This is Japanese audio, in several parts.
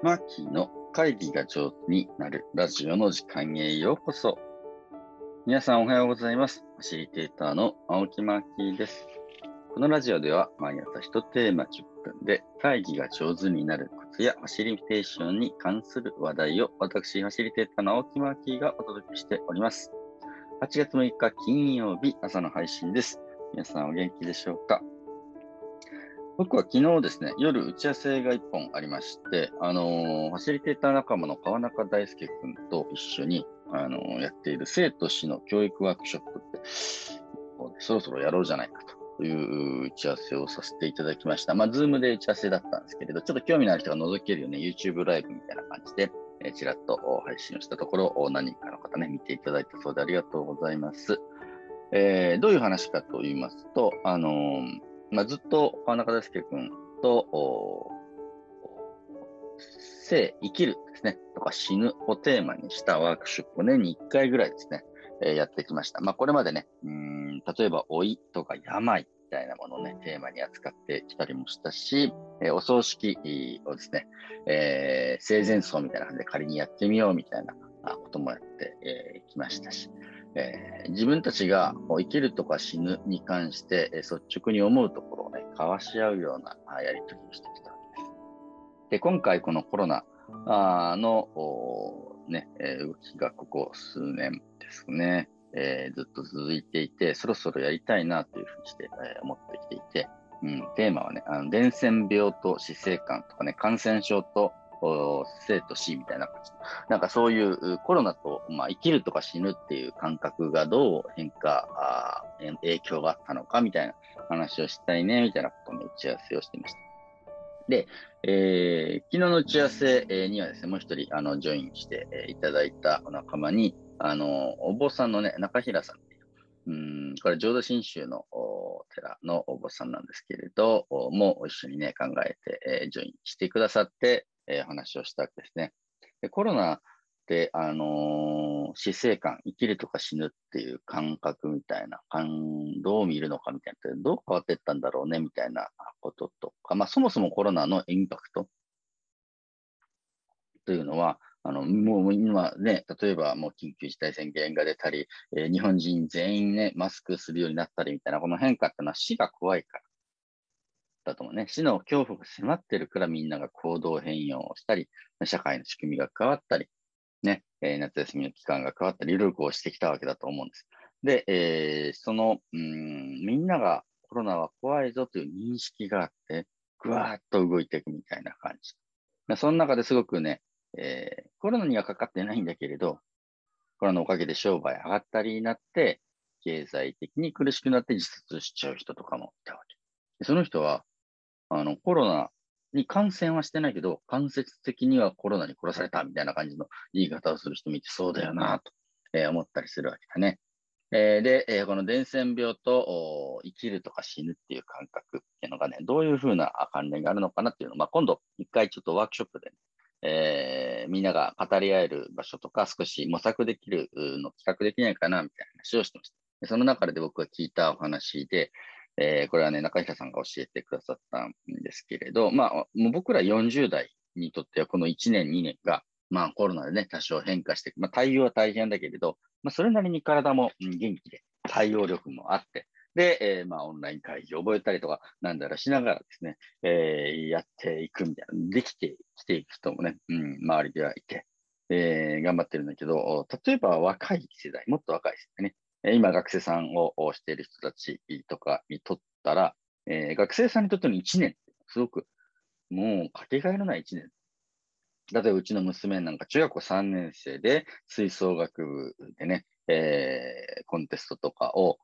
マーキーの会議が上手になるラジオの時間へようこそ。皆さんおはようございます。ファシリテーターの青木マーキーです。このラジオでは毎朝1テーマ10分で会議が上手になるコツやファシリテーションに関する話題を私、ファシリテーターの青木マーキーがお届けしております。8月6日金曜日朝の配信です。皆さんお元気でしょうか？僕は昨日ですね、夜打ち合わせが1本ありまして、あのー、ファシリテーター仲間の川中大輔君と一緒に、あのー、やっている生徒氏の教育ワークショップって、そろそろやろうじゃないかという打ち合わせをさせていただきました。まあ、ズームで打ち合わせだったんですけれど、ちょっと興味のある人が覗けるように YouTube ライブみたいな感じで、えー、ちらっと配信をしたところ、何人かの方ね、見ていただいたそうでありがとうございます。えー、どういう話かと言いますと、あのーまあ、ずっと川中大輔君と、生、生きるですね、とか死ぬをテーマにしたワークショップを年に1回ぐらいですね、えー、やってきました。まあ、これまでね、うん例えば老いとか病みたいなものをね、テーマに扱ってきたりもしたし、えー、お葬式をですね、えー、生前葬みたいな感じで仮にやってみようみたいなこともやってき、ましたし、えー、自分たちが生きるとか死ぬに関して、率直に思うところをね、交わし合うようなやり取りをしてきたわけです。で、今回このコロナの、ね、動きがここ数年ですね、えー、ずっと続いていて、そろそろやりたいなというふうにして、えー、思ってきていて、うん、テーマはね、あの伝染病と死生観とかね、感染症と生と死みたいな感じ。なんかそういうコロナと、まあ、生きるとか死ぬっていう感覚がどう変化、あ影響があったのかみたいな話をしたいね、みたいなことの打ち合わせをしていました。で、えー、昨日の打ち合わせにはですね、もう一人、あの、ジョインしていただいたお仲間に、あの、お坊さんのね、中平さんっていう、うん、これ浄土真宗の寺のお坊さんなんですけれど、もう一緒にね、考えて、えー、ジョインしてくださって、えー、話をしたわけですね。でコロナで、あのー、死生観、生きるとか死ぬっていう感覚みたいな、どう見るのかみたいな、どう変わっていったんだろうねみたいなこととか、まあ、そもそもコロナのインパクトというのは、あの、もう今ね、例えばもう緊急事態宣言が出たり、えー、日本人全員ね、マスクするようになったりみたいな、この変化っていうのは死が怖いから。だと思うね。死の恐怖が迫ってるからみんなが行動変容をしたり、社会の仕組みが変わったり、ね、えー、夏休みの期間が変わったり、いろいろしてきたわけだと思うんです。で、えー、その、うん、みんながコロナは怖いぞという認識があって、ぐわーっと動いていくみたいな感じ。その中ですごくね、えー、コロナにはかかってないんだけれど、コロナのおかげで商売上がったりになって、経済的に苦しくなって自殺しちゃう人とかもいたわけ。その人は、あの、コロナに感染はしてないけど、間接的にはコロナに殺されたみたいな感じの言い方をする人もいて、そうだよなと、えー、思ったりするわけだね。えー、で、えー、この伝染病と生きるとか死ぬっていう感覚っていうのがね、どういうふうな関連があるのかなっていうのを、まあ、今度一回ちょっとワークショップで、ね、え、みんなが語り合える場所とか少し模索できるの企画できないかなみたいな話をしてました。その中で僕が聞いたお話で、えー、これはね、中平さんが教えてくださったんですけれど、まあ、もう僕ら40代にとってはこの1年、2年が、まあコロナでね、多少変化して、まあ対応は大変だけれど、まあそれなりに体も元気で、対応力もあって、で、えー、まあオンライン会議を覚えたりとか、なんだらしながらですね、えー、やっていくみたいな、できてきていく人もね、うん、周りではいて、えー、頑張ってるんだけど、例えば若い世代、もっと若い世代ね、今学生さんをしている人たちとかにとったら、えー、学生さんにとっての1年すごくもうかけがえのない1年。例えばうちの娘なんか中学校3年生で吹奏楽部でね、えー、コンテストとかを、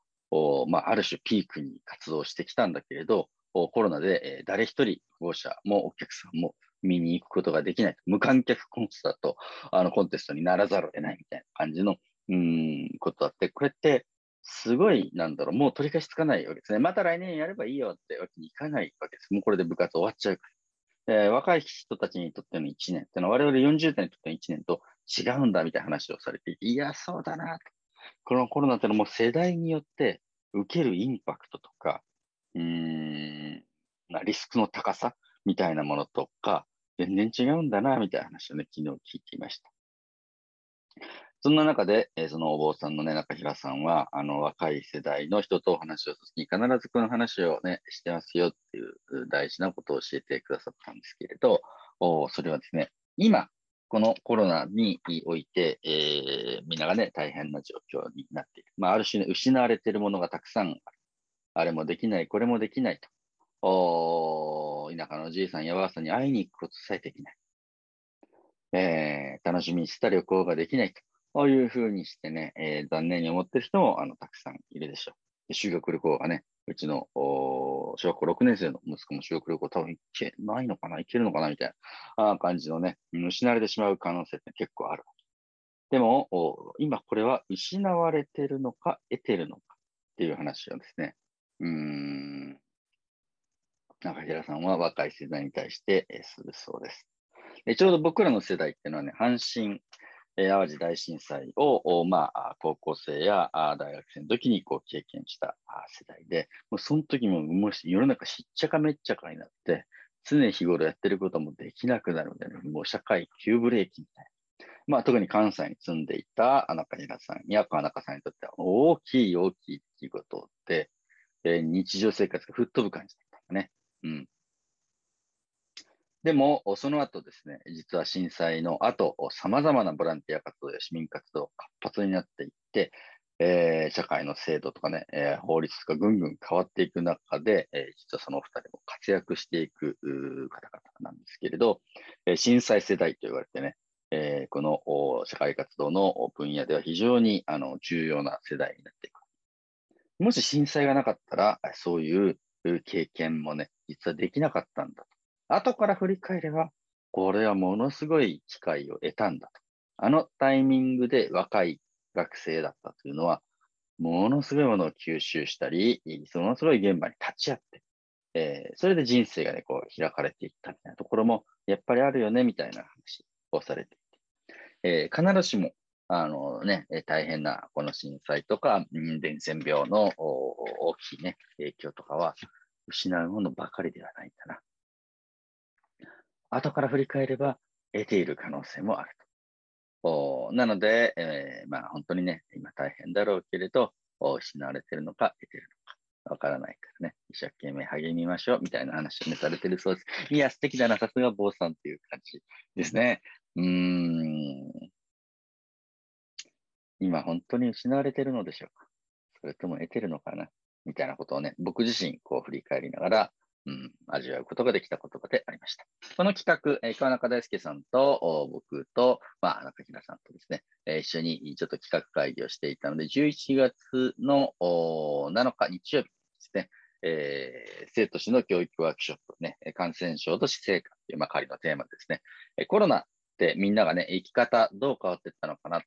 まあ、ある種ピークに活動してきたんだけれど、コロナで、誰一人保護者もお客さんも見に行くことができない。無観客コンサート、あのコンテストにならざるを得ないみたいな感じのうん、ことあって、これって、すごい、なんだろう、もう取り返しつかないわけですね。また来年やればいいよってわけにいかないわけです。もうこれで部活終わっちゃうから。えー、若い人たちにとっての1年ってのは我々40代にとっての1年と違うんだみたいな話をされてい、や、そうだなと。このコロナってのはもう世代によって受けるインパクトとか、うん、リスクの高さみたいなものとか、全然違うんだな、みたいな話をね、昨日聞いていました。そんな中で、えー、そのお坊さんのね、中平さんは、あの、若い世代の人とお話をするに必ずこの話をね、してますよっていう大事なことを教えてくださったんですけれど、おそれはですね、今、このコロナにおいて、えー、みんながね、大変な状況になっている。まあ、ある種、ね、失われているものがたくさんある。あれもできない、これもできないと。お田舎のおじいさんやばあさんに会いに行くことさえできない。えー、楽しみにした旅行ができないと。こういうふうにしてね、えー、残念に思ってる人もあのたくさんいるでしょう。修学旅行がね、うちの小学校6年生の息子も修学旅行多分行けないのかな行けるのかなみたいな感じのね、失われてしまう可能性って結構ある。でも、今これは失われてるのか得てるのかっていう話をですね、うーん、中平さんは若い世代に対して、えするそうです。でちょうど僕らの世代っていうのはね、阪神、淡路大震災を、まあ、高校生や大学生の時にこう経験した世代で、もうその時ももし世の中しっちゃかめっちゃかになって、常日頃やってることもできなくなるので、ね、もう社会急ブレーキみたいな。まあ、特に関西に住んでいた中平さんや川中さんにとっては大きい大きい出来事で、えー、日常生活が吹っ飛ぶ感じだったね。うん。でも、その後ですね、実は震災の後、様々なボランティア活動や市民活動活発になっていって、えー、社会の制度とかね、えー、法律がぐんぐん変わっていく中で、えー、実はそのお二人も活躍していく方々なんですけれど、え震災世代と言われてね、えこの社会活動の分野では非常にあの重要な世代になっていく。もし震災がなかったら、そういう経験もね、実はできなかったんだ。後から振り返れば、これはものすごい機会を得たんだと。あのタイミングで若い学生だったというのは、ものすごいものを吸収したり、そのすごい現場に立ち会って、えー、それで人生がね、こう開かれていったみたいなところも、やっぱりあるよね、みたいな話をされていて、えー、必ずしも、あのね、大変なこの震災とか、伝染病の大きいね、影響とかは、失うものばかりではないんだな。後から振り返れば得ている可能性もあると。なので、えー、まあ本当にね、今大変だろうけれど、失われてるのか得てるのかわからないからね、一生懸命励みましょうみたいな話をね、されてるそうです。いや、素敵だな、さすが坊さんっていう感じですね。うーん。今本当に失われてるのでしょうかそれとも得てるのかなみたいなことをね、僕自身こう振り返りながら、うん、味わうことができた言葉でありました。この企画、えー、川中大輔さんと僕と、まあ、中平さんとですね、えー、一緒にちょっと企画会議をしていたので、11月の7日日曜日ですね、えー、生徒史の教育ワークショップ、ね、感染症と死生観という、まあ、仮のテーマですね、コロナってみんながね、生き方どう変わっていったのかな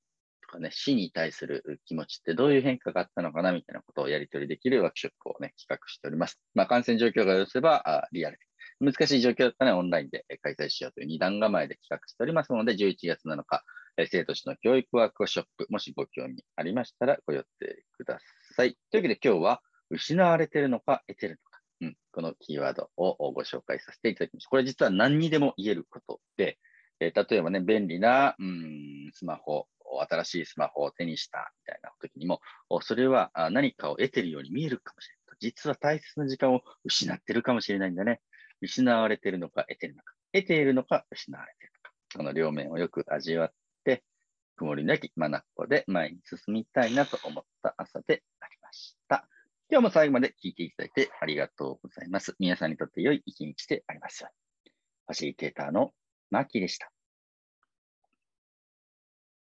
とかね、死に対する気持ちってどういう変化があったのかなみたいなことをやり取りできるワークショップをね、企画しております。まあ、感染状況が良せば、あリアル難しい状況だったら、ね、オンラインで開催しようという二段構えで企画しておりますので、11月7日、生徒史の教育ワークショップ、もしご興味ありましたらご予定ください。というわけで今日は、失われてるのか、得てるのか、うん、このキーワードをご紹介させていただきました。これ実は何にでも言えることで、えー、例えばね、便利な、うん、スマホ、新しいスマホを手にしたみたいな時にも、それは何かを得てるように見えるかもしれない。実は大切な時間を失ってるかもしれないんだね。失われてるのか、得てるのか。得ているのか、失われているのか。その両面をよく味わって、曇りなき眼で前に進みたいなと思った朝でありました。今日も最後まで聞いていただいてありがとうございます。皆さんにとって良い一日でありますように。ファシリテーターのマーキーでした。